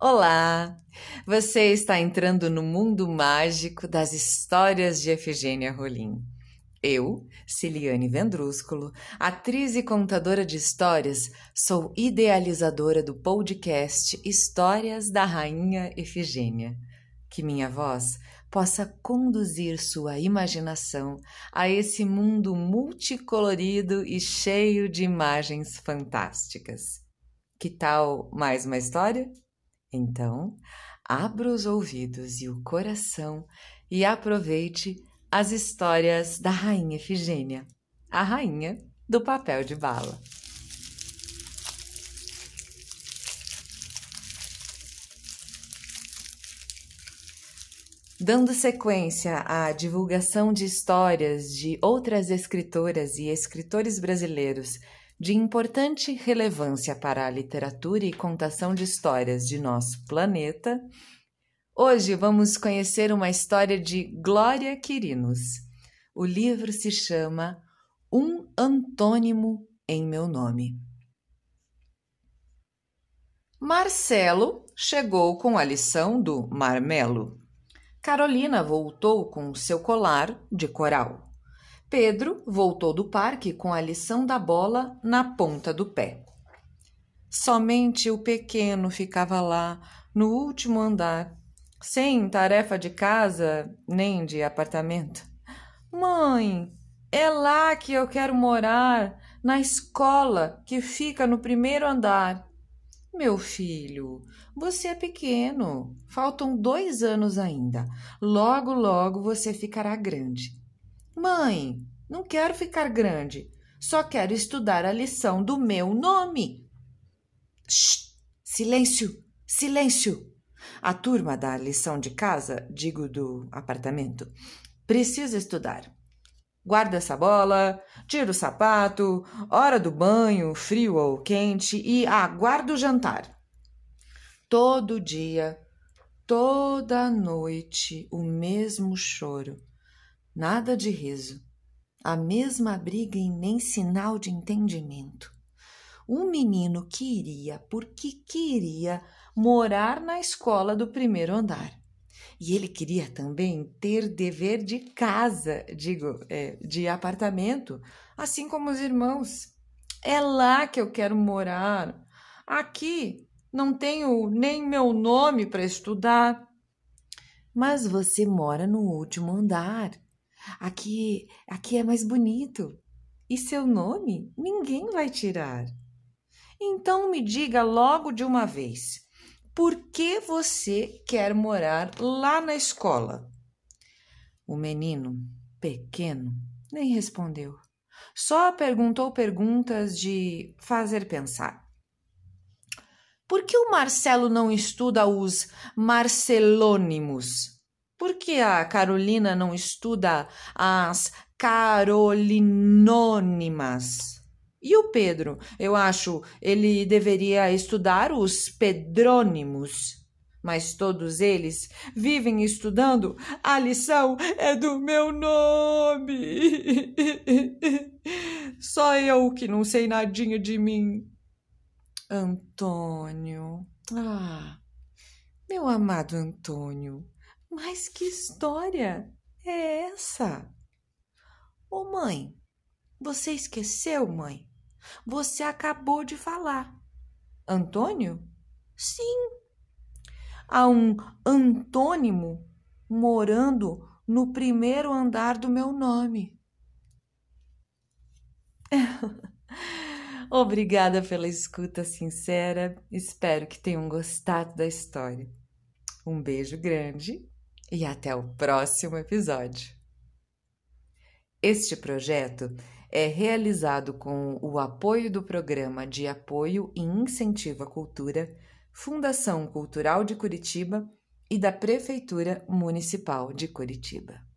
Olá! Você está entrando no mundo mágico das histórias de Efigênia Rolim. Eu, Ciliane Vendrúsculo, atriz e contadora de histórias, sou idealizadora do podcast Histórias da Rainha Efigênia. Que minha voz possa conduzir sua imaginação a esse mundo multicolorido e cheio de imagens fantásticas. Que tal mais uma história? Então, abra os ouvidos e o coração e aproveite as histórias da Rainha Efigênia, a rainha do papel de bala. Dando sequência à divulgação de histórias de outras escritoras e escritores brasileiros de importante relevância para a literatura e contação de histórias de nosso planeta, hoje vamos conhecer uma história de Glória Quirinos. O livro se chama Um Antônimo em Meu Nome. Marcelo chegou com a lição do marmelo. Carolina voltou com seu colar de coral. Pedro voltou do parque com a lição da bola na ponta do pé. Somente o pequeno ficava lá, no último andar, sem tarefa de casa nem de apartamento. Mãe, é lá que eu quero morar, na escola que fica no primeiro andar. Meu filho, você é pequeno, faltam dois anos ainda. Logo, logo você ficará grande. Mãe, não quero ficar grande. Só quero estudar a lição do meu nome. Shh! Silêncio! Silêncio! A turma da lição de casa, digo do apartamento, precisa estudar. Guarda essa bola, tira o sapato, hora do banho, frio ou quente, e aguarda o jantar. Todo dia, toda noite, o mesmo choro nada de riso, a mesma briga e nem sinal de entendimento. Um menino queria, porque queria, morar na escola do primeiro andar. E ele queria também ter dever de casa, digo, é, de apartamento, assim como os irmãos. É lá que eu quero morar. Aqui não tenho nem meu nome para estudar. Mas você mora no último andar. Aqui, aqui é mais bonito. E seu nome ninguém vai tirar. Então me diga logo de uma vez, por que você quer morar lá na escola? O menino, pequeno, nem respondeu. Só perguntou perguntas de fazer pensar. Por que o Marcelo não estuda os marcelônimos? Por que a Carolina não estuda as carolinônimas? E o Pedro? Eu acho ele deveria estudar os pedrônimos. Mas todos eles vivem estudando a lição é do meu nome. Só eu que não sei nadinha de mim. Antônio. Ah, meu amado Antônio. Mas que história é essa? Ô oh, mãe, você esqueceu, mãe? Você acabou de falar. Antônio? Sim. Há um antônimo morando no primeiro andar do meu nome. Obrigada pela escuta sincera. Espero que tenham gostado da história. Um beijo grande e até o próximo episódio. Este projeto é realizado com o apoio do Programa de Apoio e Incentivo à Cultura, Fundação Cultural de Curitiba e da Prefeitura Municipal de Curitiba.